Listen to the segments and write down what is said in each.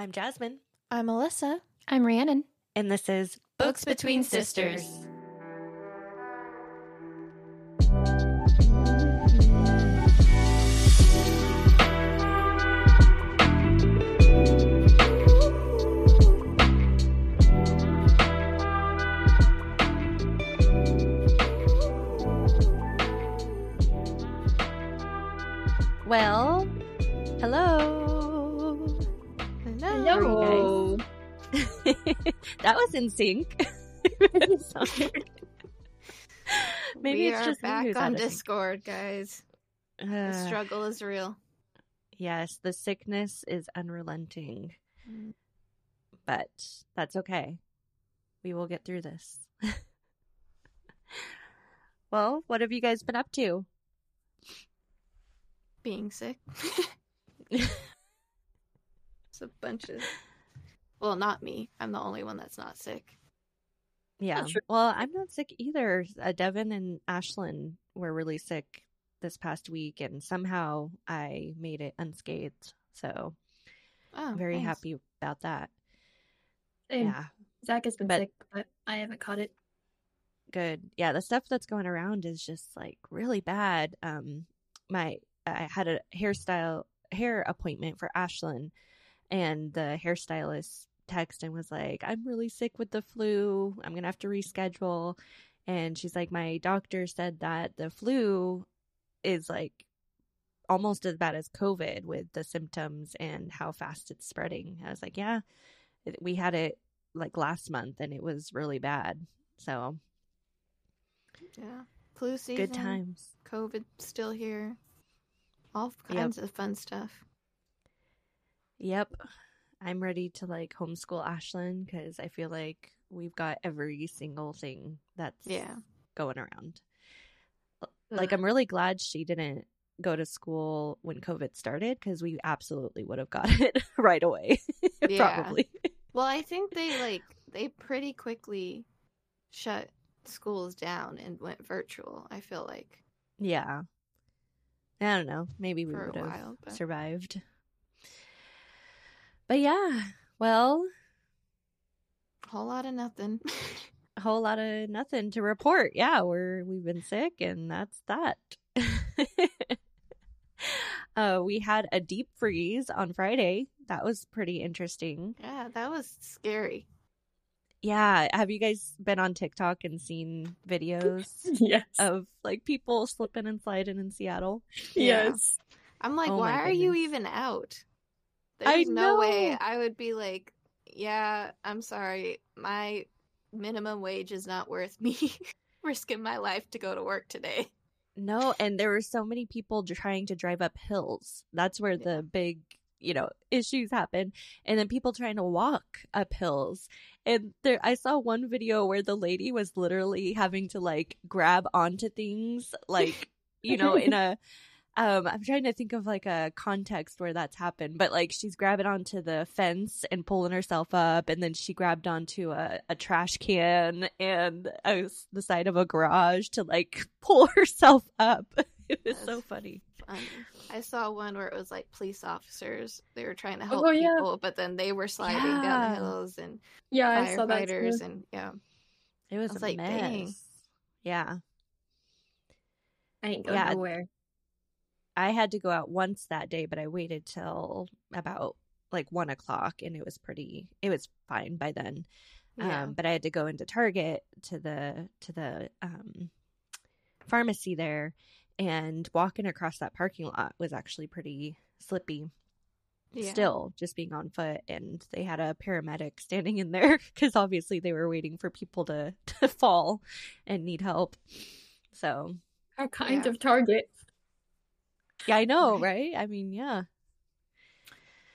I'm Jazmyne, I'm Alyssa. I'm Rhiannon. and this is Books Between Sisters. In sync. Maybe we it's are just me back on out of sync. Discord, guys. The Uh, struggle is real. yes, the sickness is unrelenting, Mm. but that's okay. We will get through this. well, what have you guys been up to? Being sick. it's a bunch of. Well, not me. I'm the only one that's not sick. Yeah. true. Well, I'm not sick either. Uh, Devin and Ashlyn were really sick this past week, and somehow I made it unscathed. So Oh, I'm very nice. happy about that. Same. Yeah. Zach has been But- sick, but I haven't caught it. Good. Yeah. The stuff that's going around is just like really bad. Um, my I had a hairstyle hair appointment for Ashlyn, and the hairstylist texted and was like, "I'm really sick with the flu. I'm gonna have to reschedule." And she's like, "My doctor said that the flu is like almost as bad as COVID with the symptoms and how fast it's spreading." I was like, "Yeah, we had it like last month, and it was really bad." So Yeah. Flu season. good times. COVID still here. All Yep. kinds of fun stuff. Yep. I'm ready to like homeschool Ashlyn because I feel like we've got every single thing that's Yeah. going around. Like, I'm really glad she didn't go to school when COVID started because we absolutely would have got it right away. Yeah. Probably. Well, I think they like they pretty quickly shut schools down and went virtual. I feel like Yeah. I don't know. Maybe we would have but survived. But yeah, well, a whole lot of nothing. a whole lot of nothing to report. Yeah, we're we've been sick and that's that. uh we had a deep freeze on Friday. That was pretty interesting. yeah, that was scary. Yeah, have you guys been on TikTok and seen videos Yes. of like people slipping and sliding in Seattle? Yeah. yes. I'm like, Oh why are you even out? I There's no way. I would be like, yeah, I'm sorry. My minimum wage is not worth me risking my life to go to work today. No, and there were so many people trying to drive up hills. That's where Yeah. the big, you know, issues happen. And then people trying to walk up hills. And there I saw one video where the lady was literally having to like grab onto things like, you know, in a um I'm trying to think of like a context where that's happened, but like she's grabbing onto the fence and pulling herself up and then she grabbed onto a, a trash can and a, the side of a garage to like pull herself up. It was so That's funny. Um, I saw one where it was like police officers. They were trying to help Oh, yeah. people, but then they were sliding down Yeah. the hills and Yeah, I saw that firefighters and yeah. It was, I was a like, mess. dang. Yeah. I ain't going Yeah. nowhere. I had to go out once that day, but I waited till about like one o'clock and it was pretty it was fine by then. Yeah. Um, but I had to go into Target to the to the um, pharmacy there, and walking across that parking lot was actually pretty slippy. yeah. Still, just being on foot, and they had a paramedic standing in there because obviously they were waiting for people to to fall and need help. So How kind Yeah. of Target. Yeah, I know, Right. I mean, yeah,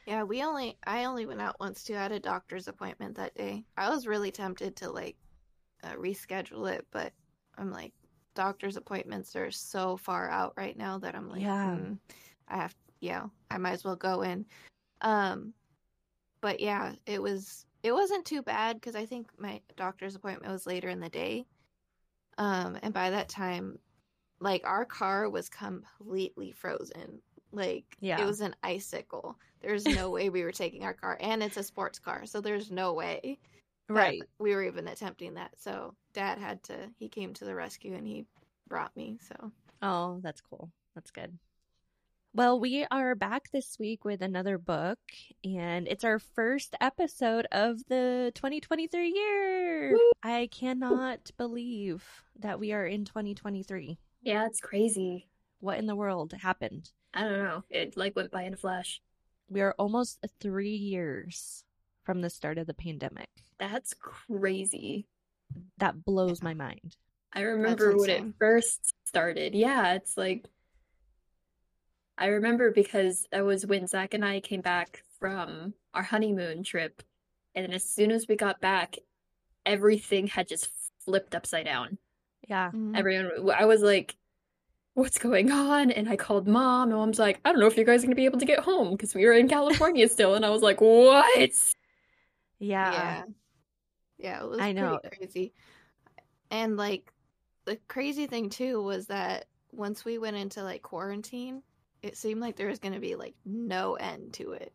Yeah, we only I only went out once too. I had a doctor's appointment that day. I was really tempted to like uh, reschedule it, but I'm like doctor's appointments are so far out right now that I'm like, Yeah. "Mm, I have yeah, I might as well go in. Um but yeah, it was it wasn't too bad cuz I think my doctor's appointment was later in the day. Um and by that time like our car was completely frozen Like yeah. it was an icicle. There's no way we were taking our car, and it's a sports car, so there's no way. Right. We were even attempting that. So dad had to. He came to the rescue and he brought me. So. Oh, that's cool. That's good. Well, we are back this week with another book, and it's our first episode of the 2023 year. Woo! I cannot believe that we are in 2023. Yeah, it's crazy. What in the world happened? I don't know. It like went by in a flash. We are almost three years from the start of the pandemic. That's crazy. That blows my mind. I remember when it first started. Yeah, it's like I remember because that was when Zach and I came back from our honeymoon trip. And as soon as we got back, everything had just flipped upside down. Yeah. Mm-hmm. Everyone, I was like, what's going on? And I called mom, and mom's like, I don't know if you guys are going to be able to get home because we were in California still. And I was like, what? Yeah. Yeah. Yeah. It was I know. crazy. And like, the crazy thing too was that once we went into like quarantine, it seemed like there was going to be like no end to it.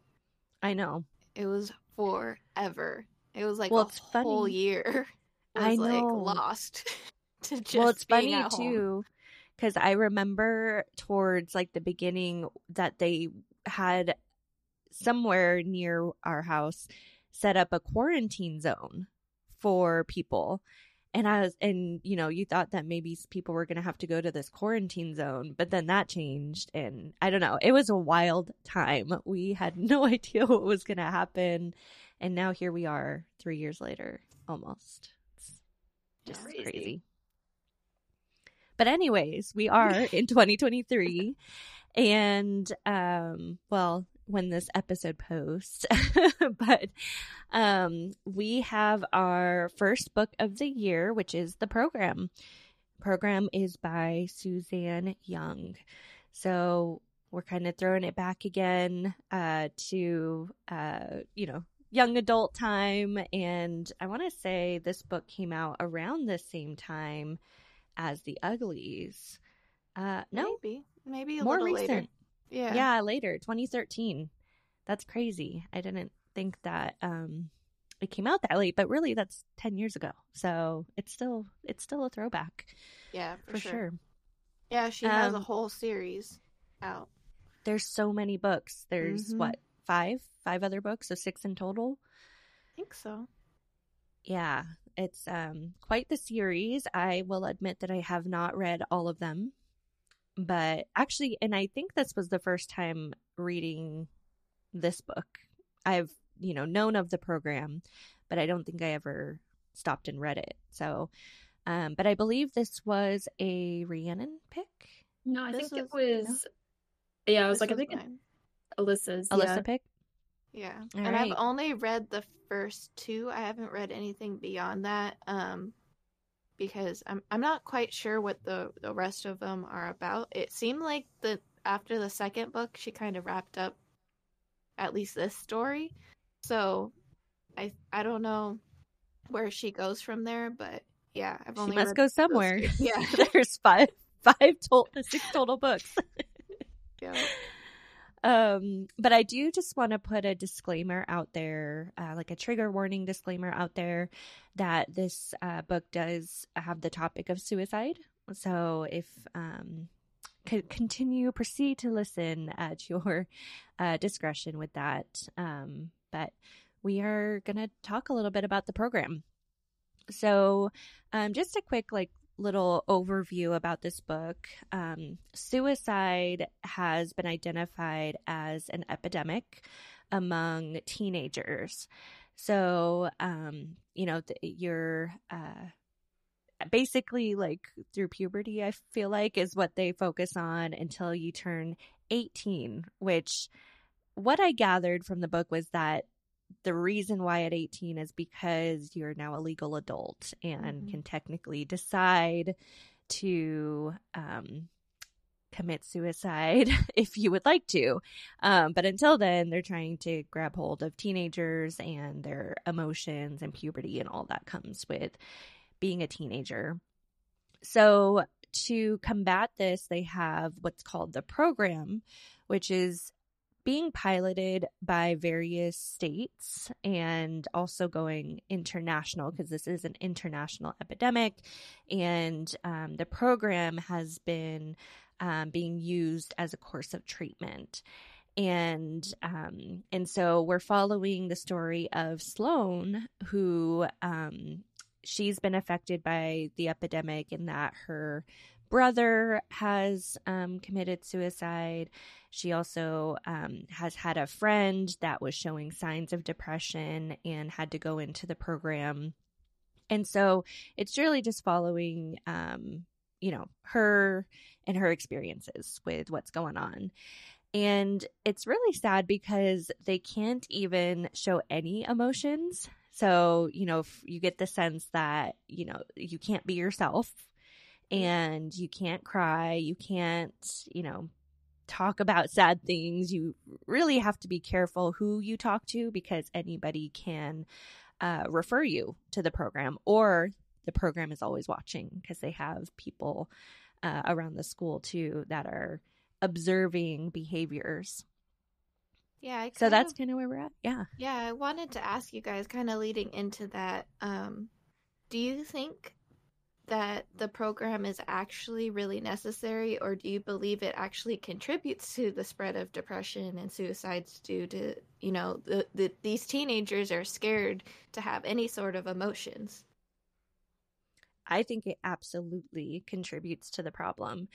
I know. It was forever. It was like well, a whole funny. year. I know. Like lost to just Well, it's funny too cuz I remember towards like the beginning that they had somewhere near our house set up a quarantine zone for people and I was, and you know, you thought that maybe people were going to have to go to this quarantine zone, but then that changed. And I don't know, it was a wild time. We had no idea what was going to happen. And now here we are three years later, almost. It's just crazy. crazy. But, anyways, we are in 2023. and, um, well, when this episode posts. but um, we have our first book of the year, which is The Program. Program is by Suzanne Young. So we're kind of throwing it back again uh, to, uh, you know, young adult time. And I want to say this book came out around the same time as The Uglies. Uh, no, maybe, maybe a more recent. Later. Yeah. Yeah, later, 2013. That's crazy. I didn't think that um it came out that late, but really that's 10 years ago. So, it's still it's still a throwback. Yeah, for, for sure. sure. Yeah, she has um, a whole series out. There's so many books. There's mm-hmm. what? 5? 5 other books, so 6 in total. I think so. Yeah, it's um quite the series. I will admit that I have not read all of them. But actually and i think this was the first time reading this book. I've you know known of the program but i don't think i ever stopped and read it. So um but i believe this was a rhiannon pick? No i this think was, it was yeah i was like was i think alyssa's alyssa yeah. pick yeah All and right. i've only read the first two i haven't read anything beyond that um because I'm I'm not quite sure what the the rest of them are about. It seemed like the after the second book she kind of wrapped up at least this story. So I I don't know where she goes from there, but yeah, I've only she must go somewhere. Yeah, there's five five total six total books. yeah. Um, but I do just want to put a disclaimer out there, uh, like a trigger warning disclaimer out there that this uh, book does have the topic of suicide. So if um, c- continue, proceed to listen at your uh, discretion with that. Um, but we are going to talk a little bit about the program. So, um, just a quick like little overview about this book. Um, suicide has been identified as an epidemic among teenagers. So, um, you know, th- you're uh, basically like through puberty, I feel like, is what they focus on until you turn 18, which what I gathered from the book was that the reason why at 18 is because you're now a legal adult and mm-hmm. can technically decide to um, commit suicide if you would like to. Um, but until then, they're trying to grab hold of teenagers and their emotions and puberty and all that comes with being a teenager. So, to combat this, they have what's called the program, which is being piloted by various states and also going international because this is an international epidemic. And um, the program has been um, being used as a course of treatment. And um, and so we're following the story of Sloane, who um, she's been affected by the epidemic in that her brother has um, committed suicide. She also um, has had a friend that was showing signs of depression and had to go into the program. And so it's really just following, um, you know, her and her experiences with what's going on. And it's really sad because they can't even show any emotions. So, you know, you get the sense that, you know, you can't be yourself and you can't cry, you can't, you know, talk about sad things. You really have to be careful who you talk to because anybody can uh, refer you to the program or the program is always watching because they have people uh, around the school too that are observing behaviors. Yeah. so that's kind of where we're at. Yeah. Yeah. I wanted to ask you guys, kind of leading into that. Um, do you think that the program is actually really necessary, or do you believe it actually contributes to the spread of depression and suicides due to, you know, the, the these teenagers are scared to have any sort of emotions? I think it absolutely contributes to the problem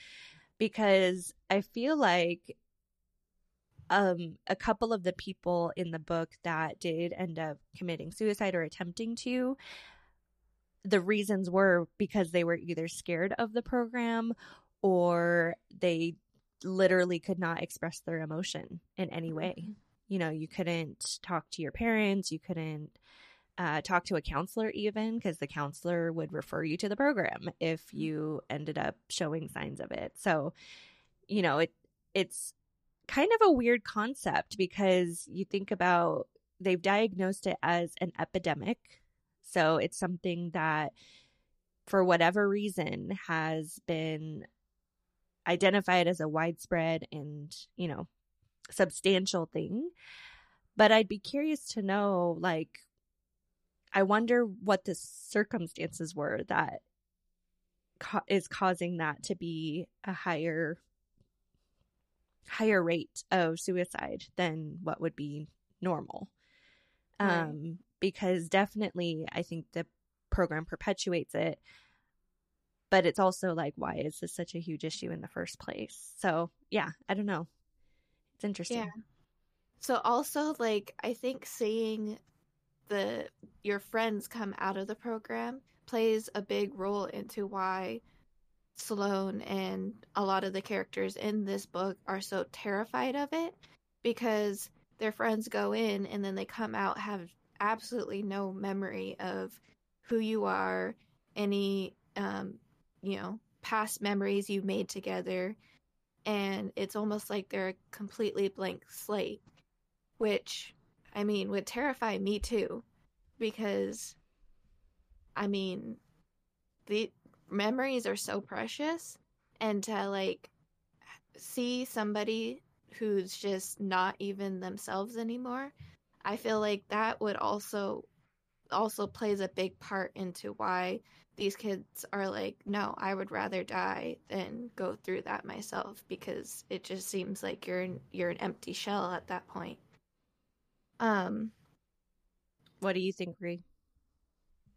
because I feel like um, a couple of the people in the book that did end up committing suicide or attempting to the reasons were because they were either scared of the program or they literally could not express their emotion in any way. Mm-hmm. You know, you couldn't talk to your parents, you couldn't uh, talk to a counselor even because the counselor would refer you to the program if mm-hmm. you ended up showing signs of it. So, you know, it it's kind of a weird concept because you think about they've diagnosed it as an epidemic so it's something that, for whatever reason, has been identified as a widespread and, you know, substantial thing. But I'd be curious to know, like, I wonder what the circumstances were that ca- is causing that to be a higher higher rate of suicide than what would be normal. Right. Um because definitely I think the program perpetuates it. But it's also like, why is this such a huge issue in the first place? So, yeah, I don't know. It's interesting. Yeah. So, also, like, I think seeing the your friends come out of the program plays a big role into why Sloane and a lot of the characters in this book are so terrified of it because their friends go in and then they come out have absolutely no memory of who you are, any, um, you know, past memories you made together. And it's almost like they're a completely blank slate, which, I mean, would terrify me too, because, I mean, the memories are so precious, and to like see somebody who's just not even themselves anymore I feel like that would also also plays a big part into why these kids are like, no, I would rather die than go through that myself because it just seems like you're an, you're an empty shell at that point. Um, what do you think, Ree?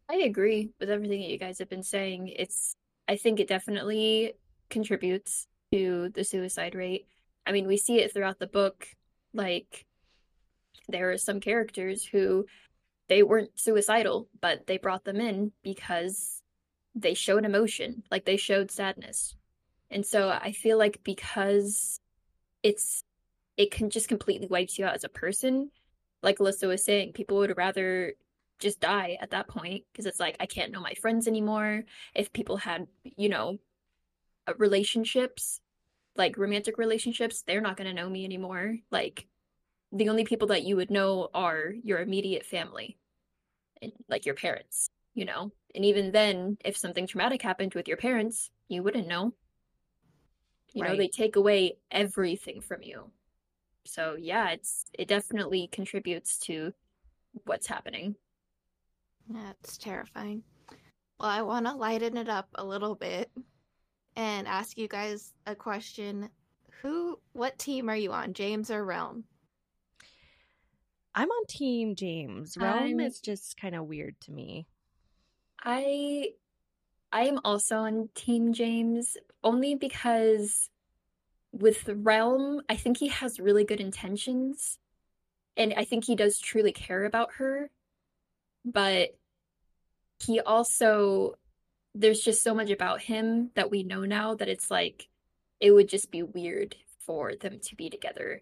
I agree with everything that you guys have been saying. It's I think it definitely contributes to the suicide rate. I mean, we see it throughout the book, like there are some characters who they weren't suicidal, but they brought them in because they showed emotion, like they showed sadness. And so I feel like because it's it can just completely wipes you out as a person, like Alyssa was saying, people would rather just die at that point because it's like I can't know my friends anymore. If people had, you know, relationships, like romantic relationships, they're not going to know me anymore. Like the only people that you would know are your immediate family and like your parents you know and even then if something traumatic happened with your parents you wouldn't know you right. know they take away everything from you So yeah, it's it definitely contributes to what's happening. That's terrifying. Well, I want to lighten it up a little bit and ask you guys a question. Who, what team are you on, James or Realm? I'm on Team James. Realm is just kind of weird to me. I I am also on Team James only because with Realm, I think he has really good intentions and I think he does truly care about her. But he also there's just so much about him that we know now that it's like it would just be weird for them to be together.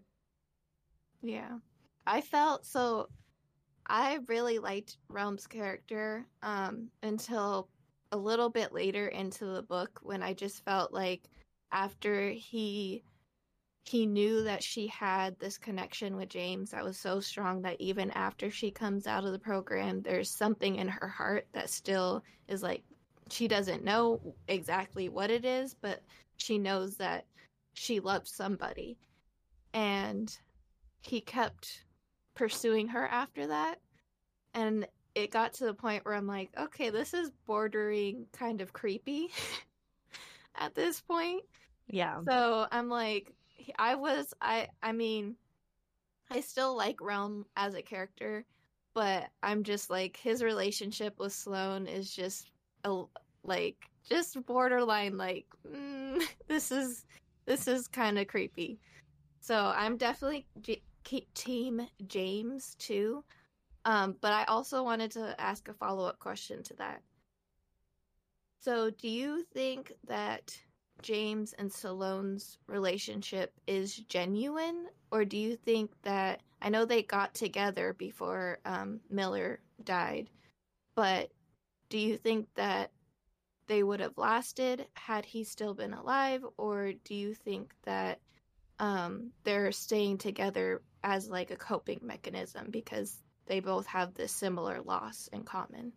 Yeah. I felt so I really liked Realm's character um until a little bit later into the book when I just felt like after he he knew that she had this connection with James that was so strong that even after she comes out of the program, there's something in her heart that still is like she doesn't know exactly what it is, but she knows that she loves somebody. And he kept pursuing her after that. And it got to the point where I'm like, okay, this is bordering kind of creepy at this point. Yeah. So I'm like, I was I I mean I still like Realm as a character, but I'm just like his relationship with Sloane is just a like just borderline like mm, this is this is kind of creepy. So I'm definitely team James too. Um, but I also wanted to ask a follow up question to that. So, do you think that James and Sloane's relationship is genuine, or do you think that I know they got together before um, Miller died, but do you think that they would have lasted had he still been alive, or do you think that um, they're staying together as like a coping mechanism because they both have this similar loss in common?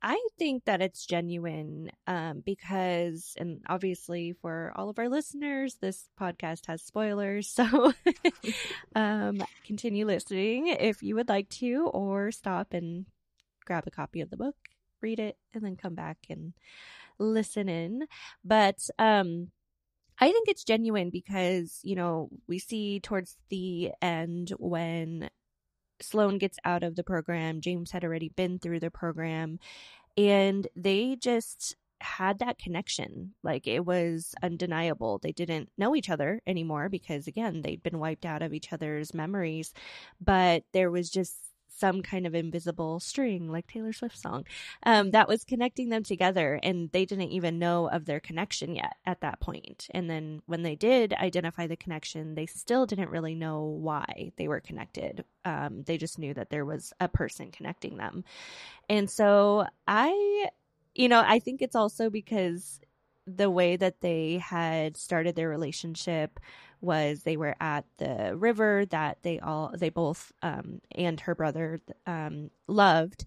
I think that it's genuine um, because, and obviously for all of our listeners, this podcast has spoilers. So um, continue listening if you would like to, or stop and grab a copy of the book, read it, and then come back and listen in. But um, I think it's genuine because, you know, we see towards the end when Sloane gets out of the program. James had already been through the program and they just had that connection. Like it was undeniable. They didn't know each other anymore because, again, they'd been wiped out of each other's memories, but there was just some kind of invisible string, like Taylor Swift's song, um, that was connecting them together. And they didn't even know of their connection yet at that point. And then when they did identify the connection, they still didn't really know why they were connected. Um, they just knew that there was a person connecting them. And so I, you know, I think it's also because the way that they had started their relationship was they were at the river that they all they both um, and her brother um, loved.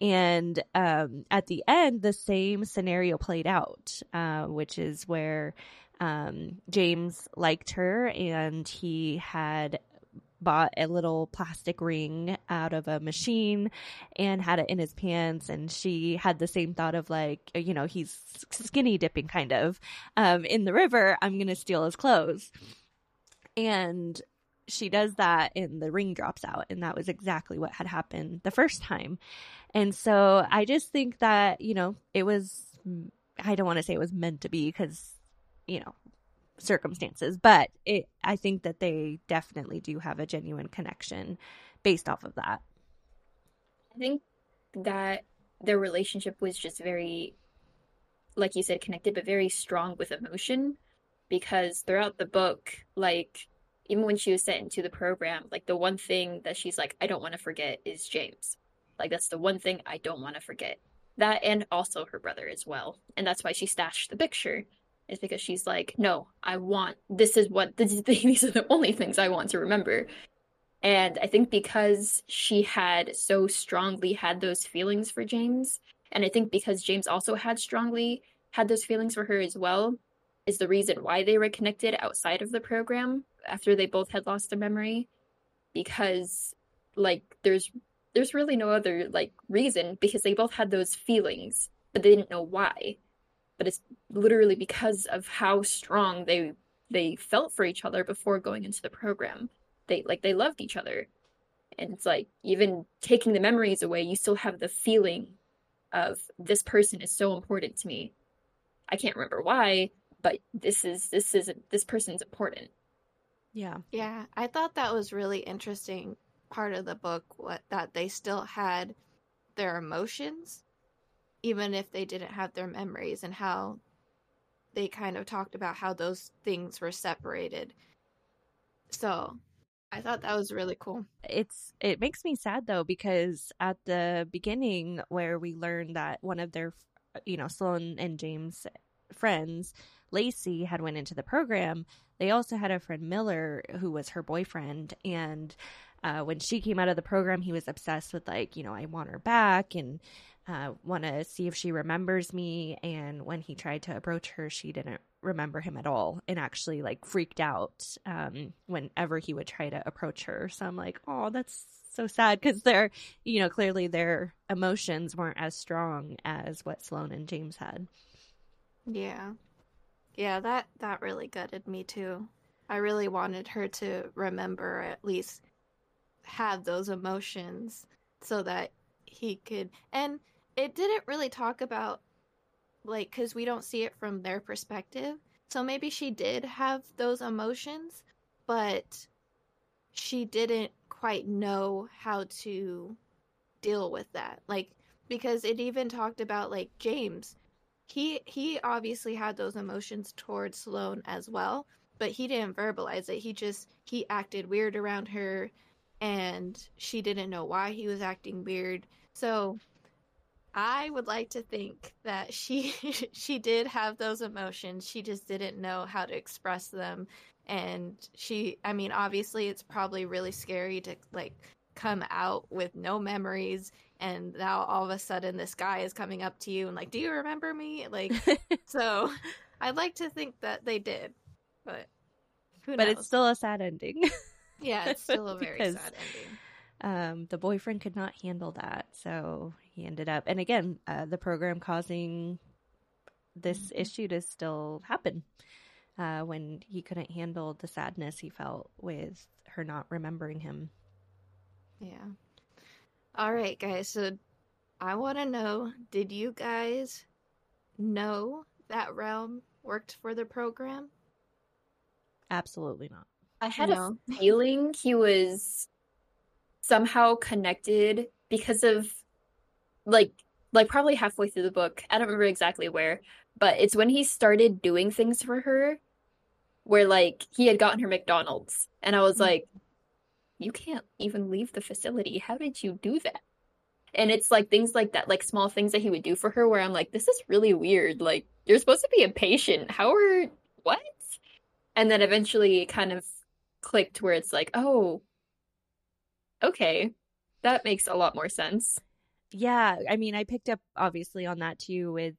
And um, at the end the same scenario played out uh, which is where um, james liked her and he had bought a little plastic ring out of a machine and had it in his pants. And she had the same thought of like you know he's skinny dipping kind of um, in the river. I'm gonna steal his clothes and she does that and the ring drops out. And that was exactly what had happened the first time. And so I just think that, you know, it was, I don't want to say it was meant to be because, you know, circumstances, but it, I think that they definitely do have a genuine connection based off of that. I think that their relationship was just very, like you said, connected, but very strong with emotion because throughout the book, like even when she was sent into the program, like the one thing that she's like, I don't want to forget is James. Like that's the one thing I don't want to forget. That and also her brother as well. And that's why she stashed the picture. Is because she's like, no, I want this is what this, these are the only things I want to remember. And I think because she had so strongly had those feelings for James, and I think because James also had strongly had those feelings for her as well, is the reason why they were connected outside of the program. After they both had lost their memory because like there's there's really no other like reason because they both had those feelings but they didn't know why. But it's literally because of how strong they they felt for each other before going into the program. They like they loved each other. And it's like even taking the memories away you still have the feeling of this person is so important to me. I can't remember why but this is this is this person's important Yeah. Yeah, I thought that was really interesting part of the book what that they still had their emotions even if they didn't have their memories and how they kind of talked about how those things were separated. So, I thought that was really cool. It's it makes me sad though because at the beginning where we learned that one of their you know Sloane and James friends Lacey had went into the program they also had a friend Miller who was her boyfriend and uh, when she came out of the program he was obsessed with like you know I want her back and uh, want to see if she remembers me and when he tried to approach her she didn't remember him at all and actually like freaked out um, whenever he would try to approach her so i'm like oh that's so sad because they're you know clearly their emotions weren't as strong as what sloane and james had Yeah. Yeah, that that really gutted me too. I really wanted her to remember at least have those emotions so that he could and it didn't really talk about like cuz we don't see it from their perspective. So maybe she did have those emotions, but she didn't quite know how to deal with that. Like because it even talked about like James he he obviously had those emotions towards Sloane as well, but he didn't verbalize it. He just he acted weird around her and she didn't know why he was acting weird. So I would like to think that she she did have those emotions. She just didn't know how to express them and she I mean obviously it's probably really scary to like come out with no memories and now all of a sudden this guy is coming up to you and like do you remember me like so i'd like to think that they did but who but knows it's still a sad ending yeah it's still a very because- sad ending um, the boyfriend could not handle that, so he ended up. And again, uh, the program causing this Mhm. issue to still happen uh, when he couldn't handle the sadness he felt with her not remembering him. Yeah all right guys so i want to know did you guys know that realm worked for the program Absolutely not. I had No. a feeling he was somehow connected because of like like probably halfway through the book. I don't remember exactly where, but it's when he started doing things for her where like he had gotten her McDonald's and I was Mm. like you can't even leave the facility. How did you do that? And it's like things like that, like small things that he would do for her where I'm like this is really weird. Like you're supposed to be a patient. How are what? And then eventually it kind of clicked where it's like, oh, okay, that makes a lot more sense. Yeah, I mean, I picked up obviously on that too with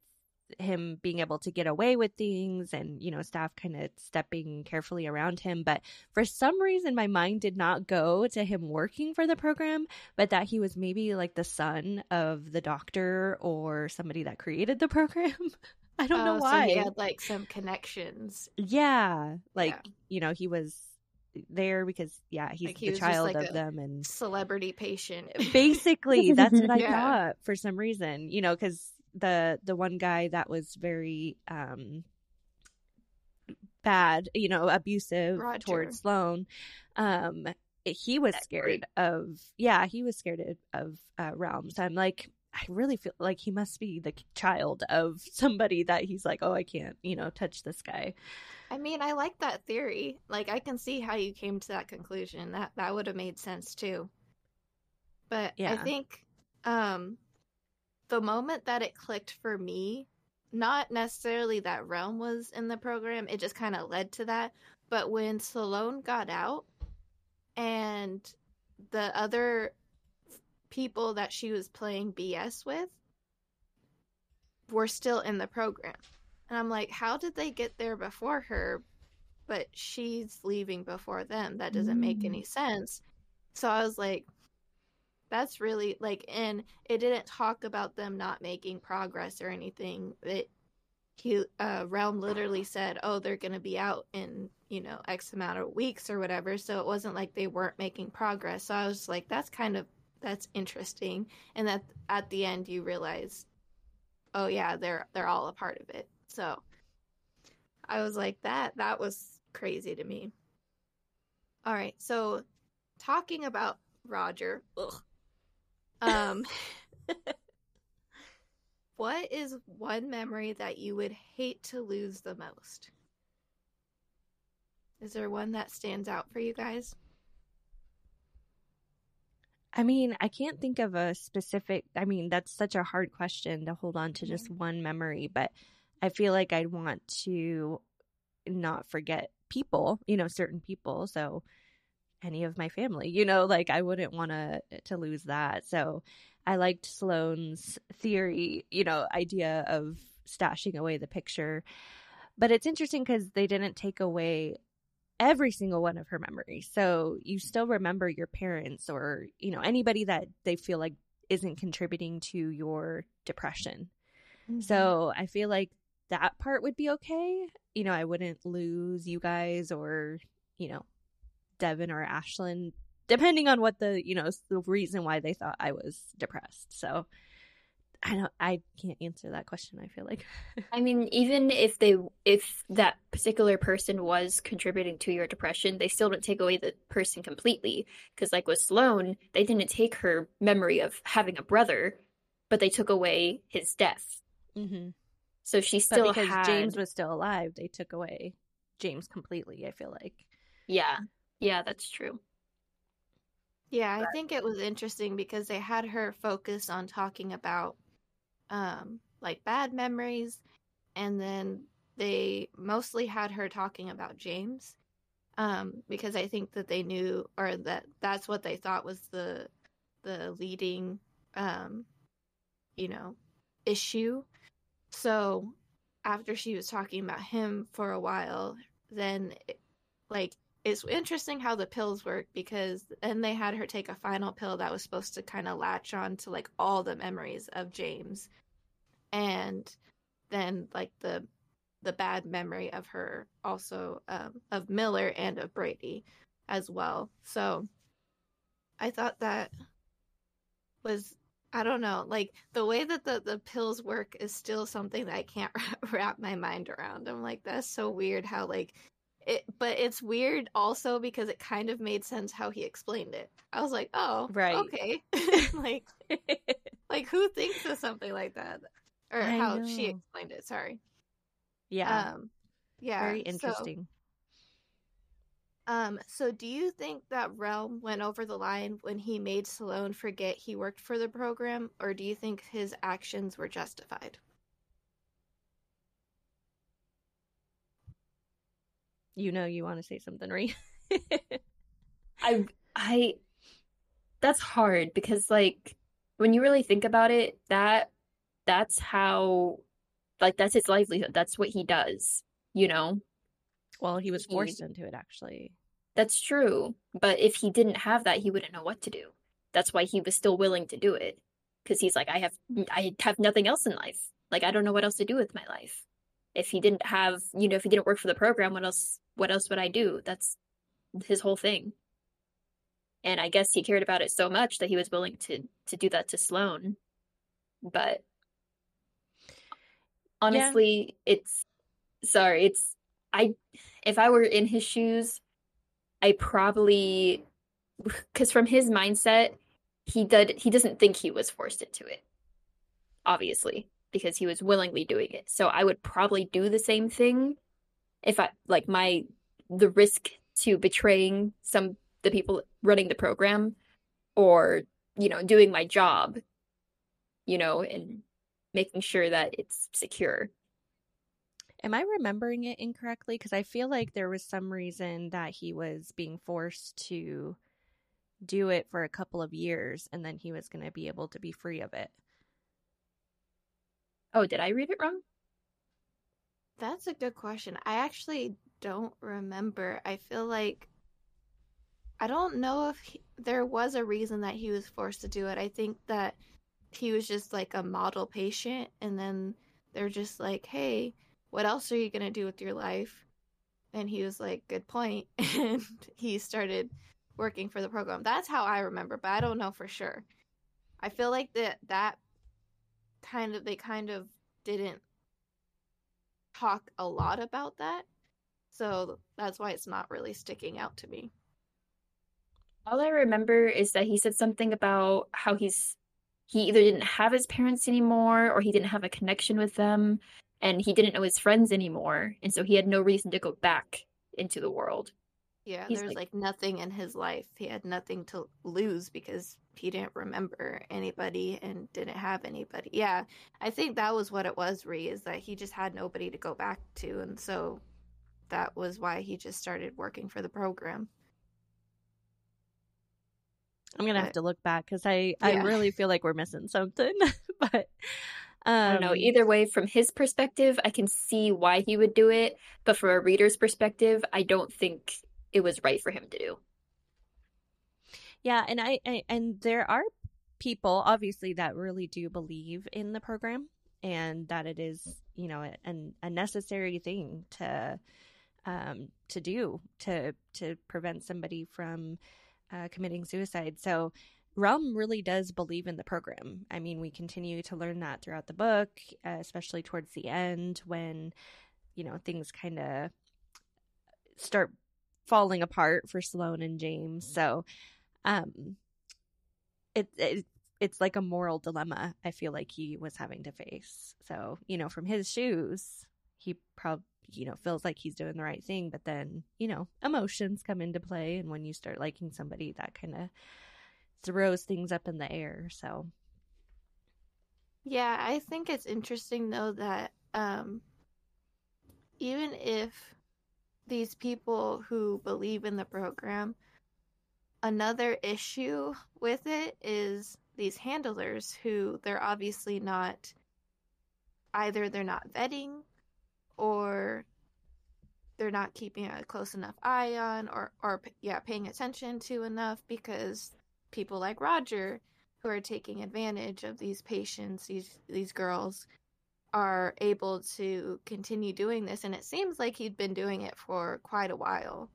him being able to get away with things and, you know, staff kind of stepping carefully around him. But for some reason, my mind did not go to him working for the program, but that he was maybe like the son of the doctor or somebody that created the program. I don't know Oh, why. so he had like some connections yeah, like, Yeah. you know, he was there because, yeah, he's Like, he the child like of them and celebrity patient basically that's what i Yeah. thought for some reason you know because the the one guy that was very um bad you know abusive Roger. towards sloane um he was That scared creep. of yeah he was scared of, uh, realms i'm like i really feel like he must be the child of somebody that he's like oh i can't you know touch this guy I mean, I like that theory. Like, I can see how you came to that conclusion. That that would have made sense too. But I think um the moment that it clicked for me, not necessarily that Realm was in the program, it just kind of led to that. But when Sloane got out and the other people that she was playing BS with were still in the program. And I'm like, how did they get there before her? but she's leaving before them. That doesn't mm. make any sense. So I was like, that's really like, and it didn't talk about them not making progress or anything. It he uh, realm literally said oh they're to be out in you know x amount of weeks or whatever. So it wasn't like they weren't making progress. So i was like that's kind of that's interesting. And that at the end you realize oh yeah they're they're all a part of it. So i was like that that was crazy to me. All right so talking about roger ugh, um what is one memory that you would hate to lose the most? Is there one that stands out for you guys? I mean, I can't think of a specific. I mean, that's such a hard question to hold on to just mm-hmm. one memory, but I feel like I'd want to not forget people, you know, certain people. So any of my family, you know, like I wouldn't want to to lose that. So I liked Sloane's theory, you know, idea of stashing away the picture. But it's interesting because they didn't take away every single one of her memories. So you still remember your parents or, you know, anybody that they feel like isn't contributing to your depression. Mm-hmm. So I feel like that part would be okay. You know, I wouldn't lose you guys or, you know, Devin or Ashlyn depending on what the you know the reason why they thought I was depressed. So I don't I can't answer that question. I feel like. I mean, even if they if that particular person was contributing to your depression, they still don't take away the person completely. Because like with Sloane, they didn't take her memory of having a brother, but they took away his death. Mm-hmm. So she still but because had... James was still alive. They took away James completely. I feel like. Yeah, yeah, that's true. Yeah, I think it was interesting because they had her focus on talking about um like bad memories and then they mostly had her talking about James um because I think that they knew or that that's what they thought was the the leading um you know issue. So after she was talking about him for a while, then like it's interesting how the pills work because then they had her take a final pill that was supposed to kind of latch on to like all the memories of James and then like the the bad memory of her also um, of Miller and of Brady as well. So I thought that was I don't know, like the way that the the pills work is still something that I can't wrap my mind around. I'm like that's so weird how like it, but it's weird also because it kind of made sense how he explained it. I was like, oh, right, okay, like, like who thinks of something like that, or I how know. she explained it. Sorry. Yeah. Um, yeah. Very interesting. So, um. So, do you think that Realm went over the line when he made Sloane forget he worked for the program, or do you think his actions were justified? You know you want to say something, right? I I that's hard because like when you really think about it, that that's how like that's his livelihood. That's what he does, you know? Well, he was forced he, into it actually. That's true. But if he didn't have that, he wouldn't know what to do. That's why he was still willing to do it. Cuz he's like I have I have nothing else in life. Like I don't know what else to do with my life. If he didn't have, you know, if he didn't work for the program, what else what else would I do? That's his whole thing. And I guess he cared about it so much that he was willing to to do that to Sloane. But honestly, yeah. it's sorry, it's I if I were in his shoes, I probably cuz from his mindset, he did he doesn't think he was forced into it. Obviously, because he was willingly doing it. So I would probably do the same thing if I like my the risk to betraying some the people running the program or you know doing my job you know and making sure that it's secure. Am i remembering it incorrectly? Because i feel like there was some reason that he was being forced to do it for a couple of years and then he was going to be able to be free of it. Oh did i read it wrong That's a good question. I actually don't remember. I feel like I don't know if he, there was a reason that he was forced to do it. I think that he was just like a model patient, and then they're just like, "Hey, what else are you gonna do with your life?" And he was like, "Good point," and he started working for the program. That's how I remember, but I don't know for sure. I feel like that that kind of they kind of didn't talk a lot about that. So that's why it's not really sticking out to me. All I remember is that he said something about how he's he either didn't have his parents anymore or he didn't have a connection with them and he didn't know his friends anymore and so he had no reason to go back into the world. Yeah, He's there's like, like nothing in his life. He had nothing to lose because he didn't remember anybody and didn't have anybody. Yeah, I think that was what it was, Ree, is that he just had nobody to go back to. And so that was why he just started working for the program. I'm gonna have to look back because I yeah. I really feel like we're missing something. but um, I don't know. Um, Either way, from his perspective, I can see why he would do it, but from a reader's perspective, I don't think it was right for him to do. Yeah, and I, I and there are people obviously that really do believe in the program and that it is you know a, a necessary thing to um to do to to prevent somebody from uh, committing suicide so Realm really does believe in the program. I mean, we continue to learn that throughout the book, uh, especially towards the end when, you know, things kind of start falling apart for Sloane and James. So, um, it, it it's like a moral dilemma. I feel like he was having to face. So, you know, from his shoes, he probably you know feels like he's doing the right thing, but then you know emotions come into play, and when you start liking somebody, that kind of throws things up in the air. So, yeah, I think it's interesting though that um, even if these people who believe in the program, another issue with it is these handlers who they're obviously not either they're not vetting or they're not keeping a close enough eye on or or yeah paying attention to enough because people like Roger who are taking advantage of these patients, these these girls are able to continue doing this. And it seems like he'd been doing it for quite a while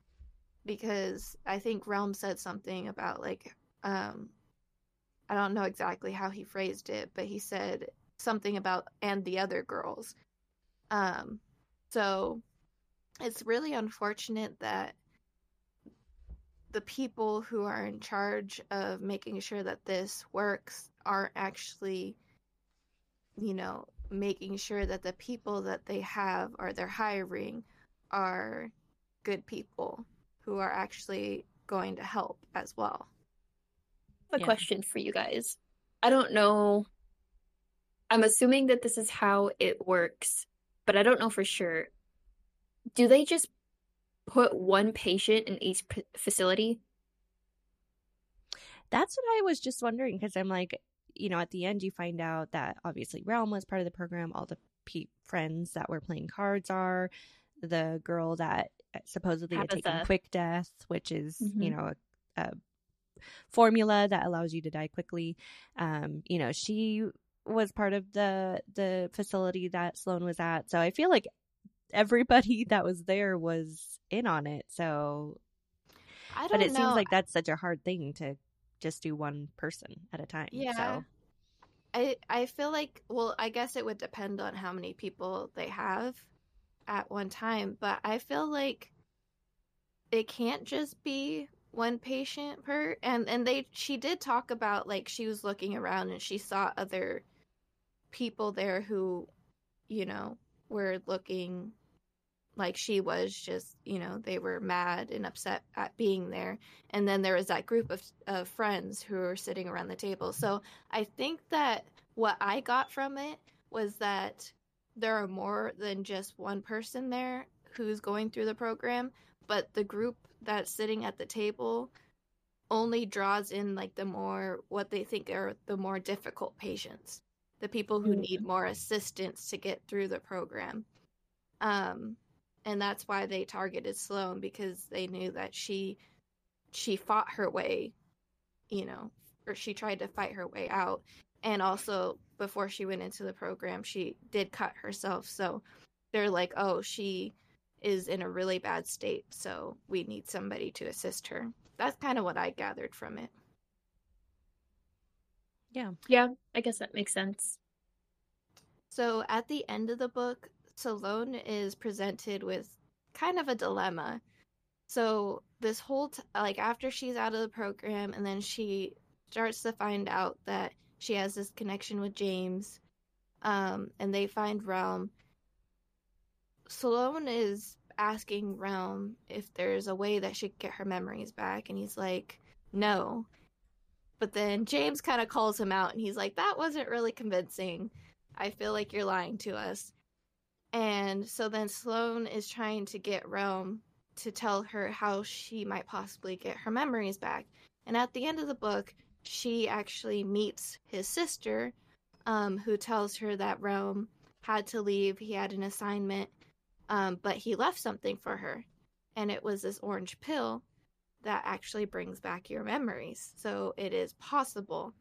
because I think Realm said something about like um I don't know exactly how he phrased it, but he said something about and the other girls. Um so it's really unfortunate that the people who are in charge of making sure that this works aren't actually, you know, making sure that the people that they have or they're hiring are good people who are actually going to help as well. a yeah. question for you guys. I don't know. I'm assuming that this is how it works, but I don't know for sure. Do they just put one patient in each p- facility? That's what I was just wondering because I'm like, you know, at the end you find out that obviously Realm was part of the program. All the pe- friends that were playing cards are the girl that uh, supposedly had taken quick death, which is mm-hmm. you know a, a, formula that allows you to die quickly. Um, you know, she was part of the the facility that Sloane was at, so I feel like everybody that was there was in on it. So, I don't. Know. But it know. seems like that's such a hard thing to just do one person at a time. Yeah. So. I I feel like well, I guess it would depend on how many people they have at one time, but I feel like it can't just be one patient per and and they she did talk about like she was looking around and she saw other people there who you know were looking like she was just you know they were mad and upset at being there. And then there was that group of, of friends who were sitting around the table. So i think that what i got from it was that there are more than just one person there who's going through the program but the group that's sitting at the table only draws in like the more what they think are the more difficult patients the people who mm-hmm. need more assistance to get through the program Um, and that's why they targeted Sloane because they knew that she she fought her way, you know, or she tried to fight her way out. And also before she went into the program, she did cut herself. So they're like, "Oh, she is in a really bad state, so we need somebody to assist her." That's kind of what I gathered from it. Yeah. Yeah, I guess that makes sense. So at the end of the book, Sloane is presented with kind of a dilemma. So this whole t- like after she's out of the program and then she starts to find out that she has this connection with James um and they find Realm. Sloane is asking Realm if there's a way that she could get her memories back and he's like no. But then James kind of calls him out and he's like that wasn't really convincing. I feel like you're lying to us. And so then Sloane is trying to get Realm to tell her how she might possibly get her memories back. And at the end of the book, she actually meets his sister, um, who tells her that Realm had to leave. He had an assignment, um, but he left something for her. And it was this orange pill that actually brings back your memories. So it is possible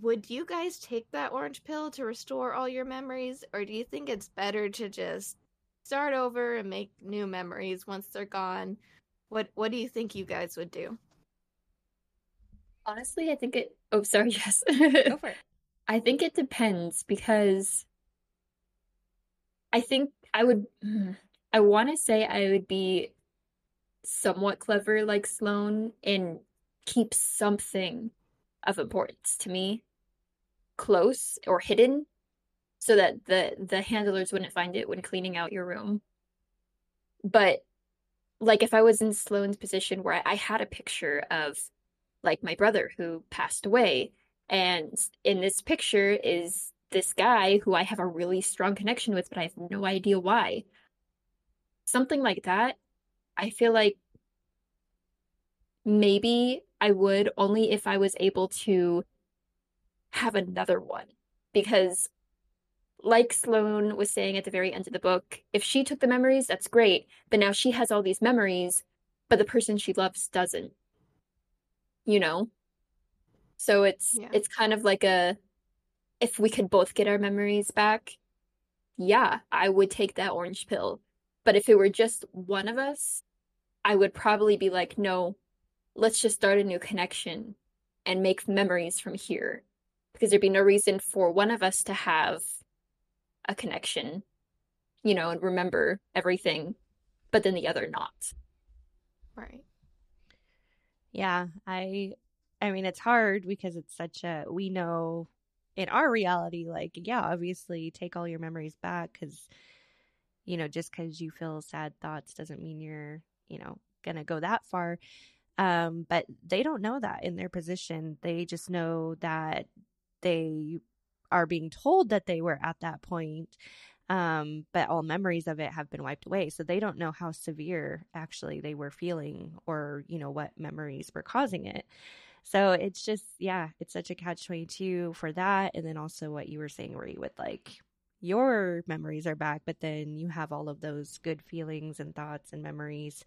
would you guys take that orange pill to restore all your memories or do you think it's better to just start over and make new memories once they're gone what what do you think you guys would do honestly i think it oh sorry yes. Go for it. I think it depends because i think i would mm, i want to say i would be somewhat clever like sloane and keep something of importance to me close or hidden so that the the handlers wouldn't find it when cleaning out your room. But like if i was in sloane's position where I, I had a picture of like my brother who passed away and in this picture is this guy who i have a really strong connection with but i have no idea why something like that i feel like maybe I would only if I was able to have another one. Because, like Sloane was saying at the very end of the book, if she took the memories, that's great. But now she has all these memories, but the person she loves doesn't. You know? So it's yeah. it's kind of like a if we could both get our memories back, yeah, I would take that orange pill. But if it were just one of us, I would probably be like, no, let's just start a new connection and make memories from here because there'd be no reason for one of us to have a connection you know and remember everything but then the other not right yeah i i mean it's hard because it's such a we know in our reality like yeah obviously take all your memories back because you know just because you feel sad thoughts doesn't mean you're you know gonna go that far um, but they don't know that in their position. They just know that they are being told that they were at that point. Um, but all memories of it have been wiped away. So they don't know how severe actually they were feeling or, you know, what memories were causing it. So it's just, yeah, it's such a catch 22 for that. And then also what you were saying, where you would like, your memories are back, but then you have all of those good feelings and thoughts and memories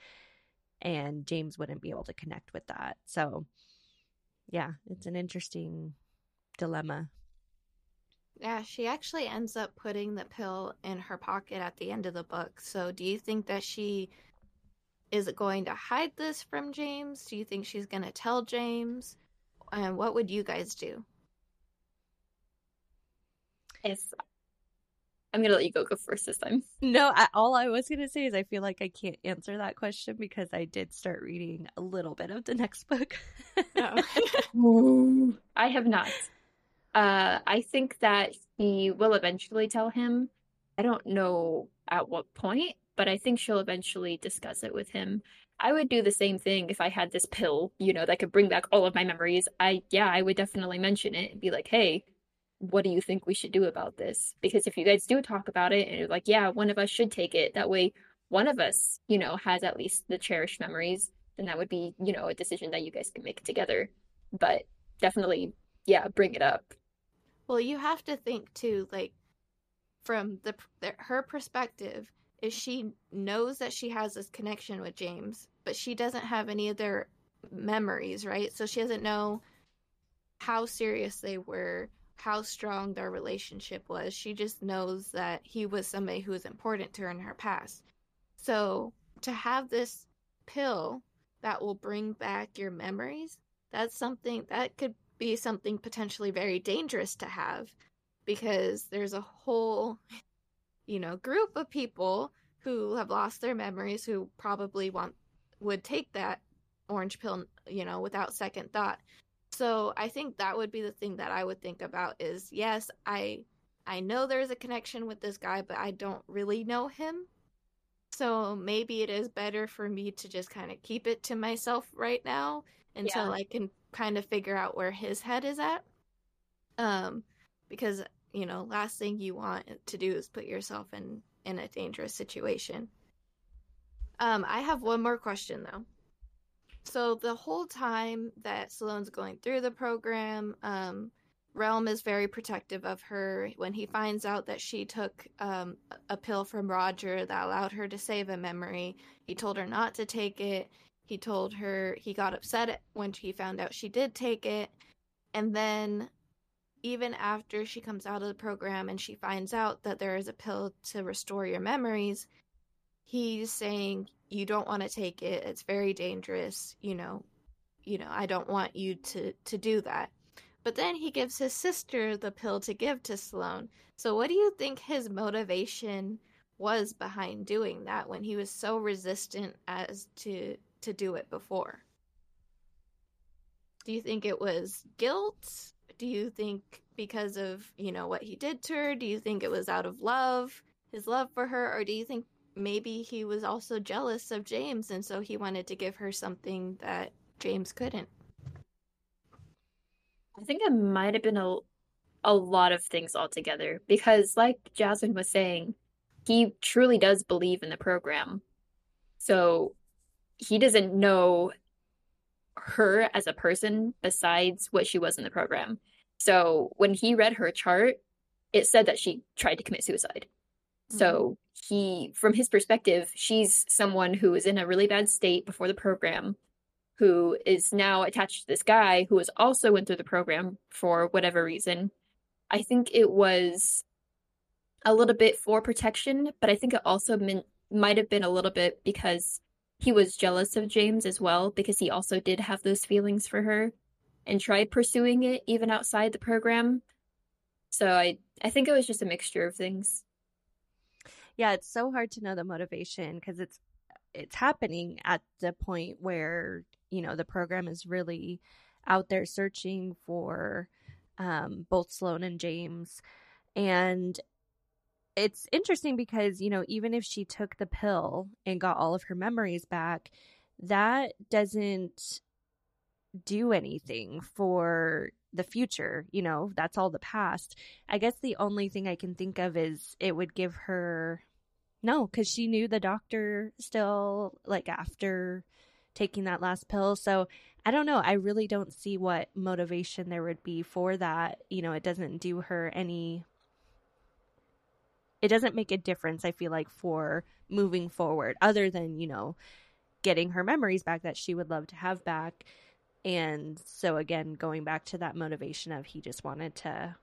and James wouldn't be able to connect with that. So, yeah, it's an interesting dilemma. Yeah, she actually ends up putting the pill in her pocket at the end of the book. So, do you think that she is going to hide this from James? Do you think she's going to tell James? And what would you guys do? If I'm gonna let you go go first this time. No, I, all I was gonna say is I feel like I can't answer that question because I did start reading a little bit of the next book. oh. I have not. Uh, I think that he will eventually tell him. I don't know at what point, but I think she'll eventually discuss it with him. I would do the same thing if I had this pill, you know, that could bring back all of my memories. I yeah, I would definitely mention it and be like, "Hey, what do you think we should do about this? Because if you guys do talk about it and you're like, yeah, one of us should take it, that way one of us, you know, has at least the cherished memories, then that would be, you know, a decision that you guys can make together. But definitely, yeah, bring it up. Well, you have to think too, like, from the, the her perspective is she knows that she has this connection with James, but she doesn't have any of their memories, right? So she doesn't know how serious they were, how strong their relationship was. She just knows that he was somebody who was important to her in her past. So to have this pill that will bring back your memories, that's something that could be something potentially very dangerous to have because there's a whole you know group of people who have lost their memories who probably want would take that orange pill you know without second thought so i think that would be the thing that i would think about is yes i i know there's a connection with this guy but i don't really know him so maybe it is better for me to just kind of keep it to myself right now until yeah. i can kind of figure out where his head is at um because you know last thing you want to do is put yourself in in a dangerous situation um i have one more question though so the whole time that Salone's going through the program, um, Realm is very protective of her. When he finds out that she took um, a pill from Roger that allowed her to save a memory, he told her not to take it. He told her he got upset when he found out she did take it. And then, even after she comes out of the program and she finds out that there is a pill to restore your memories, he's saying, you don't want to take it it's very dangerous you know you know i don't want you to to do that but then he gives his sister the pill to give to Salone. So what do you think his motivation was behind doing that when he was so resistant as to to do it before? Do you think it was guilt? Do you think because of, you know, what he did to her? Do you think it was out of love, his love for her, or do you think maybe he was also jealous of James and so he wanted to give her something that James couldn't. I think it might have been a a lot of things altogether because like Jazmyne was saying, he truly does believe in the program. So he doesn't know her as a person besides what she was in the program. So when he read her chart, it said that she tried to commit suicide. Mm-hmm. So he, from his perspective, she's someone who was in a really bad state before the program, who is now attached to this guy who was also went through the program for whatever reason. I think it was a little bit for protection, but I think it also meant, might have been a little bit because he was jealous of James as well, because he also did have those feelings for her and tried pursuing it even outside the program. So I I think it was just a mixture of things yeah, it's so hard to know the motivation because it's it's happening at the point where you know the program is really out there searching for um, both Salone and James, and it's interesting because you know even if she took the pill and got all of her memories back, that doesn't do anything for the future. You know, that's all the past. I guess the only thing I can think of is it would give her no, because she knew the doctor still, like after taking that last pill. So I don't know. I really don't see what motivation there would be for that. You know, it doesn't do her any. It doesn't make a difference, I feel like, for moving forward, other than, you know, getting her memories back that she would love to have back. And so, again, going back to that motivation of he just wanted to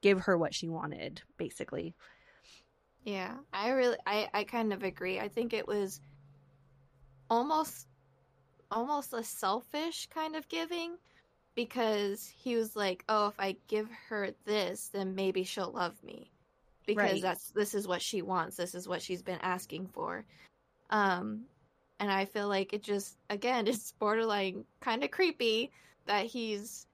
give her what she wanted, basically. Yeah, I really, I, I kind of agree. I think it was almost, almost a selfish kind of giving because he was like, oh, if I give her this, then maybe she'll love me because right. that's this is what she wants. This is what she's been asking for. Um, and I feel like it just again it's borderline kind of creepy that he's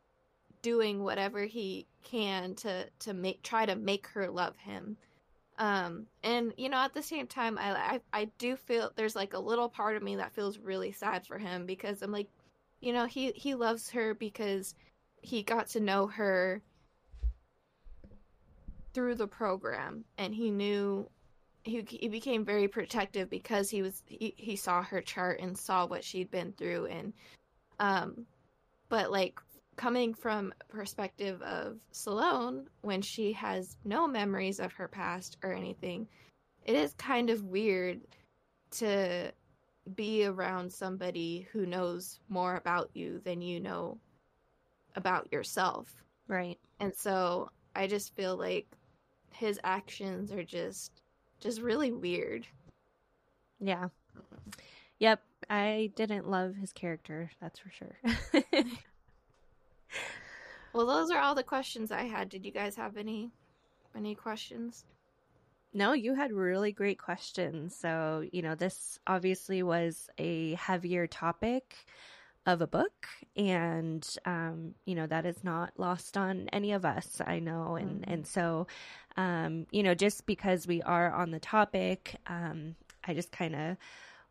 doing whatever he can to to make try to make her love him um, and you know, at the same time, I, I I do feel there's like a little part of me that feels really sad for him because I'm like, you know, he he loves her because he got to know her through the program, and he knew he he became very protective because he was he, he saw her chart and saw what she'd been through and um but like coming from perspective of Salome when she has no memories of her past or anything, it is kind of weird to be around somebody who knows more about you than you know about yourself. Right. And so I just feel like his actions are just just really weird. Yeah. Yep. I didn't love his character, that's for sure. well, those are all the questions I had. Did you guys have any any questions? No, you had really great questions. So, you know, this obviously was a heavier topic of a book and um, you know that is not lost on any of us i know and mm-hmm. and so um, you know just because we are on the topic um, i just kind of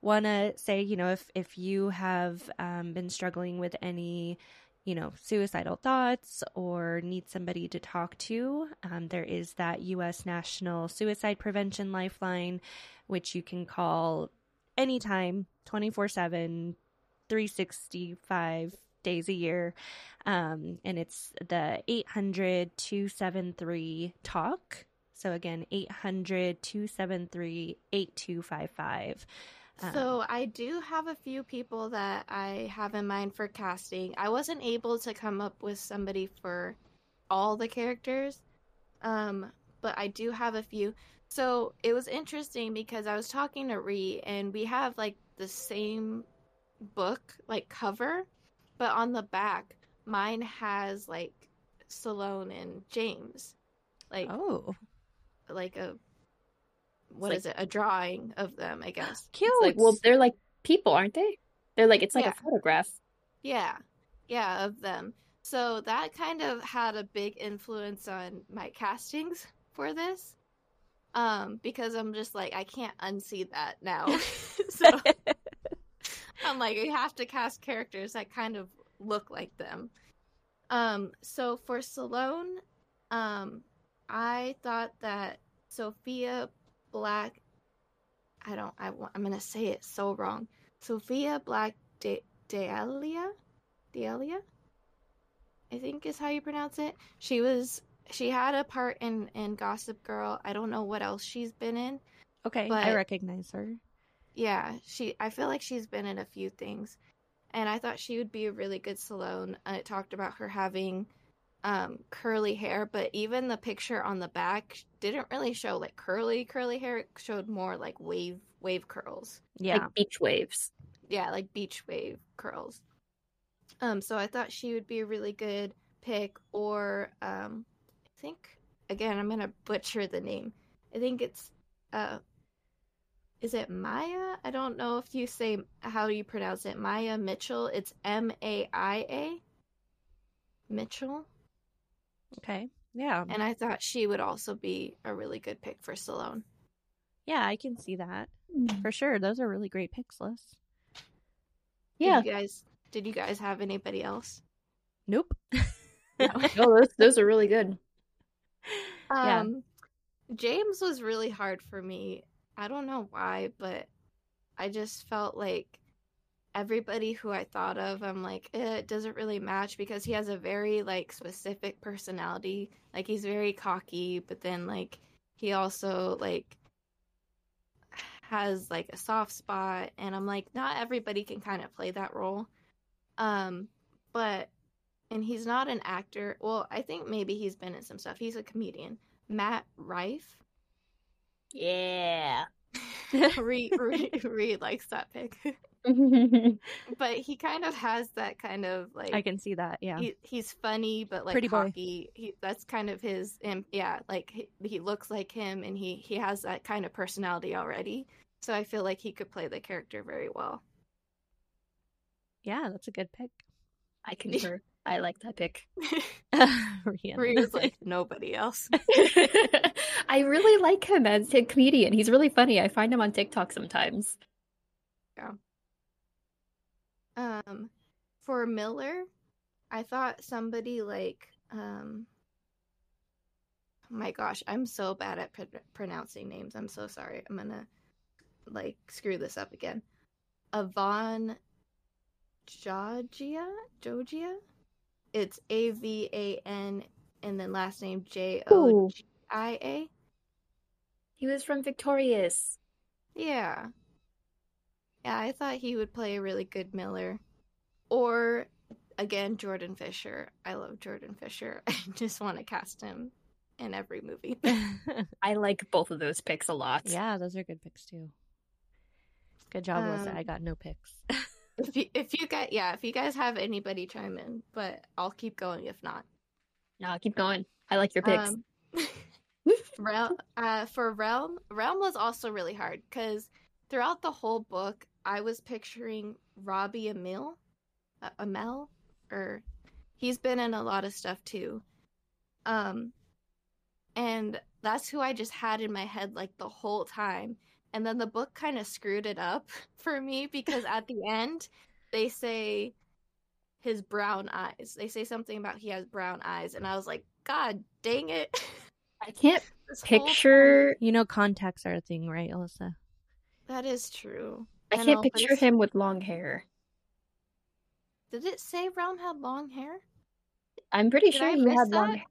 want to say you know if if you have um, been struggling with any you know suicidal thoughts or need somebody to talk to um, there is that us national suicide prevention lifeline which you can call anytime 24 7 365 days a year. Um, and it's the 800 273 TALK. So again, 800 273 8255. Um, so I do have a few people that I have in mind for casting. I wasn't able to come up with somebody for all the characters, um, but I do have a few. So it was interesting because I was talking to Ree, and we have like the same book like cover, but on the back, mine has like Salone and James, like oh, like a what like, is it? A drawing of them, I guess. Cute. Like, well, they're like people, aren't they? They're like it's like yeah. a photograph. Yeah, yeah, of them. So that kind of had a big influence on my castings for this. Um, because I'm just like I can't unsee that now. so I'm like, you have to cast characters that kind of look like them. Um, so for Salone, um, I thought that Sofia Black, I don't, I, want, I'm gonna say it so wrong. Sofia Black De, Delia, Delia, I think is how you pronounce it. She was, she had a part in in Gossip Girl. I don't know what else she's been in. Okay, but, I recognize her. Yeah, she. I feel like she's been in a few things, and I thought she would be a really good Salome. Uh, it talked about her having um, curly hair, but even the picture on the back didn't really show like curly curly hair. It showed more like wave wave curls. Yeah, like beach waves. Yeah, like beach wave curls. Um, so I thought she would be a really good pick. Or um, I think again, I'm gonna butcher the name. I think it's uh is it Maya? I don't know if you say how you pronounce it. Maia Mitchell. It's M A I A. Mitchell. Okay. Yeah. And I thought she would also be a really good pick for Salome. Yeah, I can see that. Mm. For sure. Those are really great picks, Liz. Yeah. Did you guys did you guys have anybody else? Nope. no, those those are really good. Um yeah. James was really hard for me I don't know why, but I just felt like everybody who I thought of, I'm like, eh, it doesn't really match because he has a very like specific personality. Like he's very cocky, but then like he also like has like a soft spot and I'm like not everybody can kind of play that role. Um but and he's not an actor. Well, I think maybe he's been in some stuff. He's a comedian. Matt Rife. Yeah. Reed, Reed, Reed likes that pick. but he kind of has that kind of like I can see that. Yeah, he, he's funny, but like Pretty cocky. Boy. He that's kind of his. yeah, like he, he looks like him, and he he has that kind of personality already. So I feel like he could play the character very well. Yeah, that's a good pick. I concur. I like that pick. Was like nobody else. I really like him as a comedian. He's really funny. I find him on TikTok sometimes. Yeah. Um, for Miller, I thought somebody like um. Oh my gosh, I'm so bad at pr- pronouncing names. I'm so sorry. I'm gonna like screw this up again. Avan Jogia, Jogia It's A V A N and then last name J O G I A. He was from Victorious. Yeah. Yeah, I thought he would play a really good Miller. Or again, Jordan Fisher. I love Jordan Fisher. I just want to cast him in every movie. I like both of those picks a lot. yeah, those are good picks too. Good job, Melissa. Um, I got no picks. If you if you guys yeah, if you guys have anybody chime in, but I'll keep going if not. No, keep going. I like your picks. Um, Realm, uh, for Realm, Realm was also really hard because throughout the whole book, I was picturing Robbie Amell, uh, Amell, or he's been in a lot of stuff too. Um, and that's who I just had in my head like the whole time. And then the book kind of screwed it up for me because at the end they say his brown eyes. They say something about he has brown eyes, and I was like, God dang it! I can't This whole time- picture. you know, contacts are a thing, right, Alyssa? That is true. I know, can't but picture him with long hair. Did it say Realm had long hair? I'm pretty Did sure I he miss had long. that?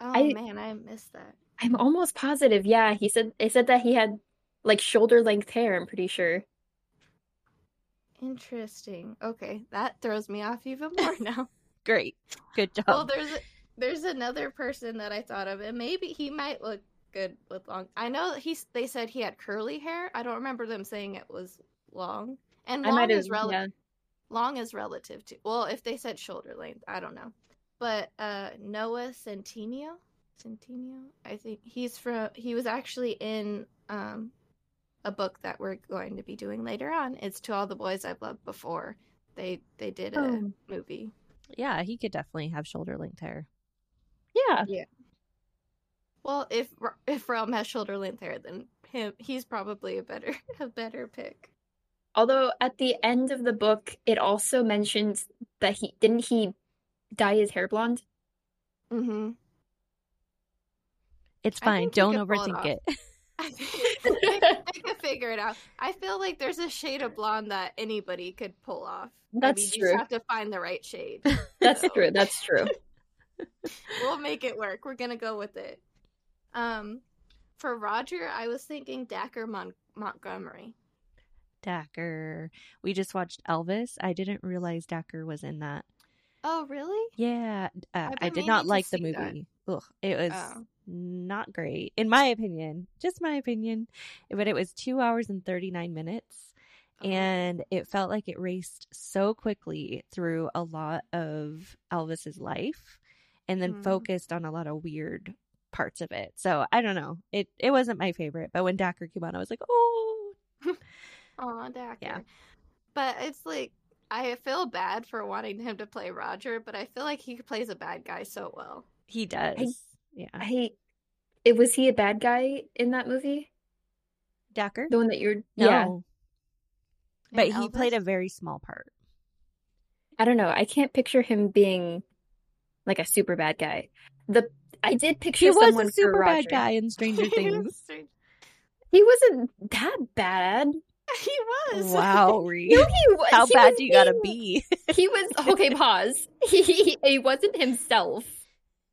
Oh I- man, I missed that. I'm almost positive. Yeah, he said they said that he had like shoulder length hair. I'm pretty sure. Interesting. Okay, that throws me off even more now. Great. Good job. well, there's there's another person that I thought of, and maybe he might look good with long. I know he's. They said he had curly hair. I don't remember them saying it was long. And long is rel- Yeah. long is relative to. Well, if they said shoulder length, I don't know. But uh Noah Centineo, Centineo, I think he's from. He was actually in um a book that we're going to be doing later on. It's to all the boys I've loved before. They they did a Oh. movie. yeah, he could definitely have shoulder length hair. Yeah. Yeah. Well, if if Realm has shoulder length hair, then him he's probably a better a better pick. Although at the end of the book, it also mentions that he didn't he dye his hair blonde. Mm-hmm. It's fine. Don't could it overthink it. I could figure it out. I feel like there's a shade of blonde that anybody could pull off. I That's mean, You true. just have to find the right shade. That's So, true. That's true. We'll make it work. We're gonna go with it. Um, for Roger, I was thinking Dacre Mon- Montgomery. Dacre. We just watched Elvis. I didn't realize Dacre was in that. Oh, really? Yeah, uh, I did not like the see that. movie. Ugh, it was Oh. Not great, in my opinion. Just my opinion. But it was two hours and 39 minutes. Oh. And it felt like it raced so quickly through a lot of Elvis's life and then Mm. focused on a lot of weird parts of it. So I don't know. It it wasn't my favorite. But when Dacre came on, I was like, oh, Aw, Dacre. Yeah. But it's like I feel bad for wanting him to play Roger, but I feel like he plays a bad guy so well. he does. Yeah. I. It was he a bad guy in that movie? Dacre? The one that you're. No. Yeah. But And he played a very small part. I don't know. I can't picture him being like a super bad guy. The I did picture He was someone a super bad guy in Stranger Things. He wasn't that bad. he was. wow, Ree. No, he was. How he bad was do you gotta be? He was okay. Pause. He, he he wasn't himself.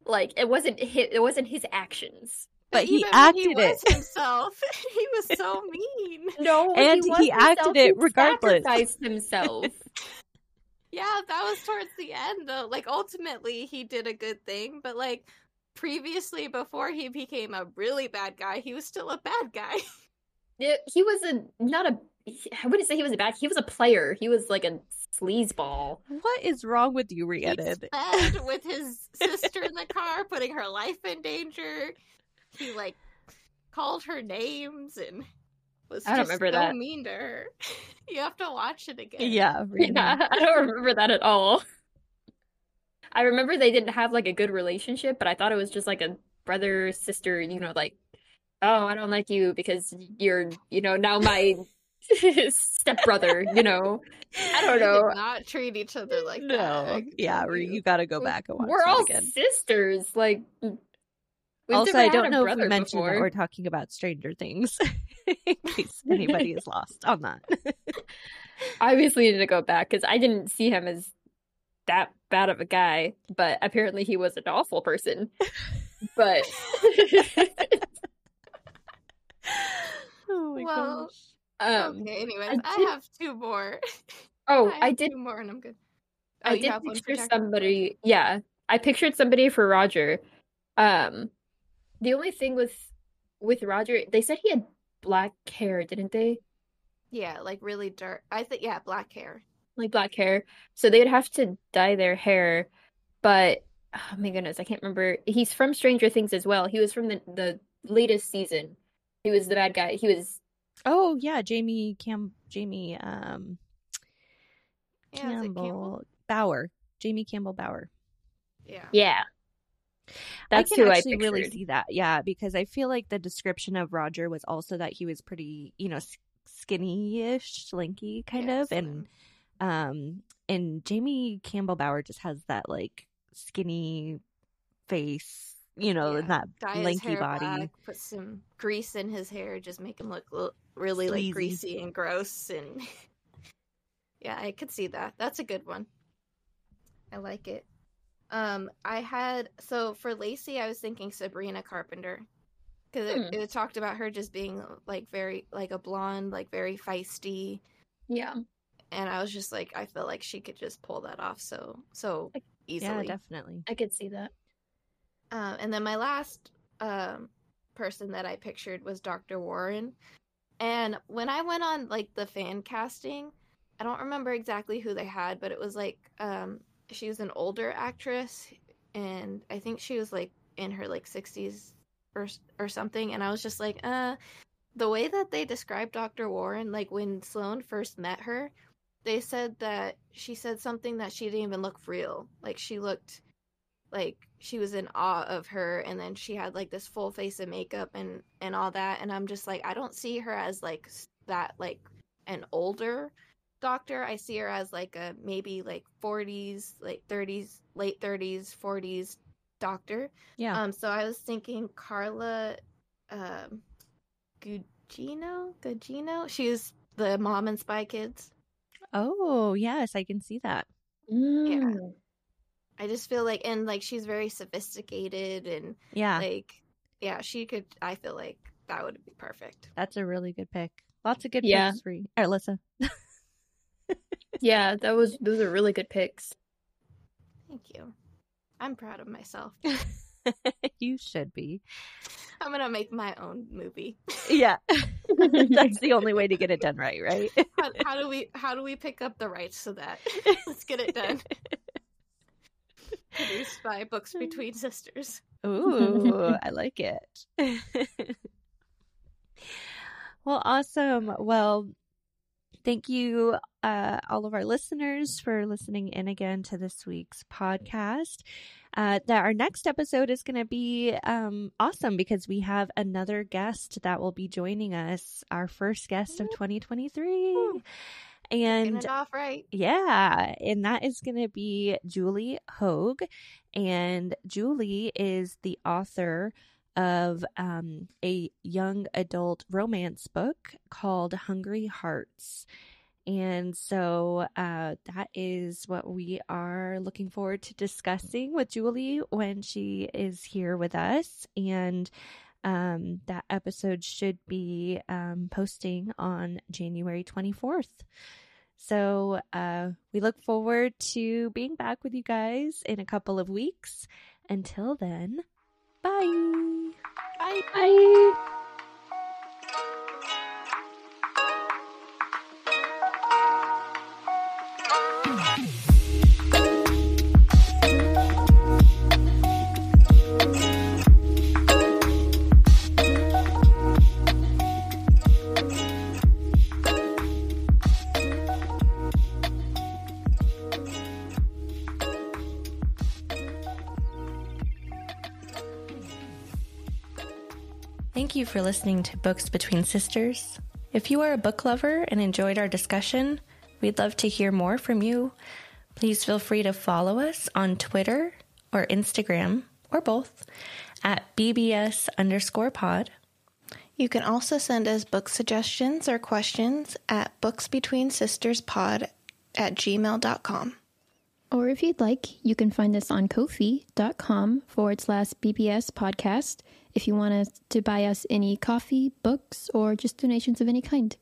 Like it wasn't his, it wasn't his actions. But he Even when acted he was it. himself. he was so mean. No, And was he acted himself. it regardless. Sacrificed himself. Yeah, that was towards the end though. Like ultimately he did a good thing, but like previously before he became a really bad guy, he was still a bad guy. Yeah, he was a not a. I wouldn't say he was a bad. He was a player. He was like a sleazeball. What is wrong with you, He Rhiannon? sped with his sister in the car, putting her life in danger. He like called her names and was I don't just remember so that. mean to her. You have to watch it again. Yeah, Rhiannon. Yeah, I don't remember that at all. I remember they didn't have like a good relationship, but I thought it was just like a brother sister. You know, like oh, I don't like you because you're you know now my stepbrother. You know, I don't know. not treat each other like no. Can Yeah, you. you gotta go back and watch We're all again. sisters. Like, mm, we've also, I don't know if we mentioned that before. we're talking about Stranger Things, in case anybody is lost on that. I obviously need to go back because I didn't see him as that bad of a guy, but apparently he was an awful person. But oh my Well, gosh. Um okay, anyways, I I, have two more. oh, I, I did more and I'm good. Oh, I did have one for picture somebody. Yeah, I pictured somebody for Roger. Um, the only thing with with Roger, they said he had black hair, didn't they? Yeah, like really dark. I think yeah, black hair. Like black hair, so they'd have to dye their hair. But oh my goodness, I can't remember. He's from Stranger Things as well. He was from the the latest season. He was the bad guy. He was Oh yeah, Jamie Cam Jamie um Yeah, Campbell, Campbell? Bower. Jamie Campbell Bower. Yeah. yeah. That's I can who I actually pictured. really see that. Yeah, because I feel like the description of Roger was also that he was pretty, you know, skinny-ish, slinky kind Yeah, of, and um, and Jamie Campbell Bower just has that like skinny face, you know, Yeah. and that dye lanky body. black, put some grease in his hair, just make him look lo- really Sleazy. like greasy and gross. And yeah, I could see that. That's a good one. I like it. Um, I had so for Lacey, I was thinking Sabrina Carpenter because Hmm. it, it talked about her just being like very like a blonde, like very feisty, Yeah. and I was just like, I feel like she could just pull that off so so easily. Yeah, definitely. I could see that. Um, and then my last um, person that I pictured was Dr. Warren. And when I went on like the fan casting, I don't remember exactly who they had, but it was like um, she was an older actress, and I think she was like in her like sixties or or something. And I was just like, uh, the way that they described Dr. Warren, like when Sloane first met her, they said that she said something that she didn't even look real. Like she looked like she was in awe of her and then she had like this full face of makeup and and all that and i'm just like i don't see her as like that like an older doctor i see her as like a maybe like 40s like 30s late 30s 40s doctor Yeah. um so i was thinking carla um gugino gugino she was the mom in spy kids oh, yes, I can see that. Mm. I just feel like and like she's very sophisticated and Yeah, like yeah she could i feel like that would be perfect that's a really good pick. Lots of good Yeah. picks for you. Or Alyssa. Yeah, that was those are really good picks. thank you i'm proud of myself you should be. i'm gonna make my own movie Yeah. That's the only way to get it done right, right? how, how do we how do we pick up the rights to that let's get it done produced by books between sisters Ooh, I like it. well, awesome. Well, thank you, uh, all of our listeners, for listening in again to this week's podcast. Uh, that our next episode is going to be um, awesome because we have another guest that will be joining us, our first guest of 2023. Woo. And off right yeah, and that is going to be Julie Hogue. And Julie is the author of um, a young adult romance book called Hungry Hearts. And so uh, that is what we are looking forward to discussing with Julie when she is here with us. And um, that episode should be um, posting on January 24th. So uh, we look forward to being back with you guys in a couple of weeks. Until then, bye. bye Bye. You for listening to Books Between Sisters. If you are a book lover and enjoyed our discussion, we'd love to hear more from you. Please feel free to follow us on Twitter or Instagram or both at BBS underscore pod. You can also send us book suggestions or questions at booksbetweensisterspod at gmail.com. Or if you'd like, you can find us on kofi.com forward slash BBS podcast if you want us to buy us any coffee, books, or just donations of any kind.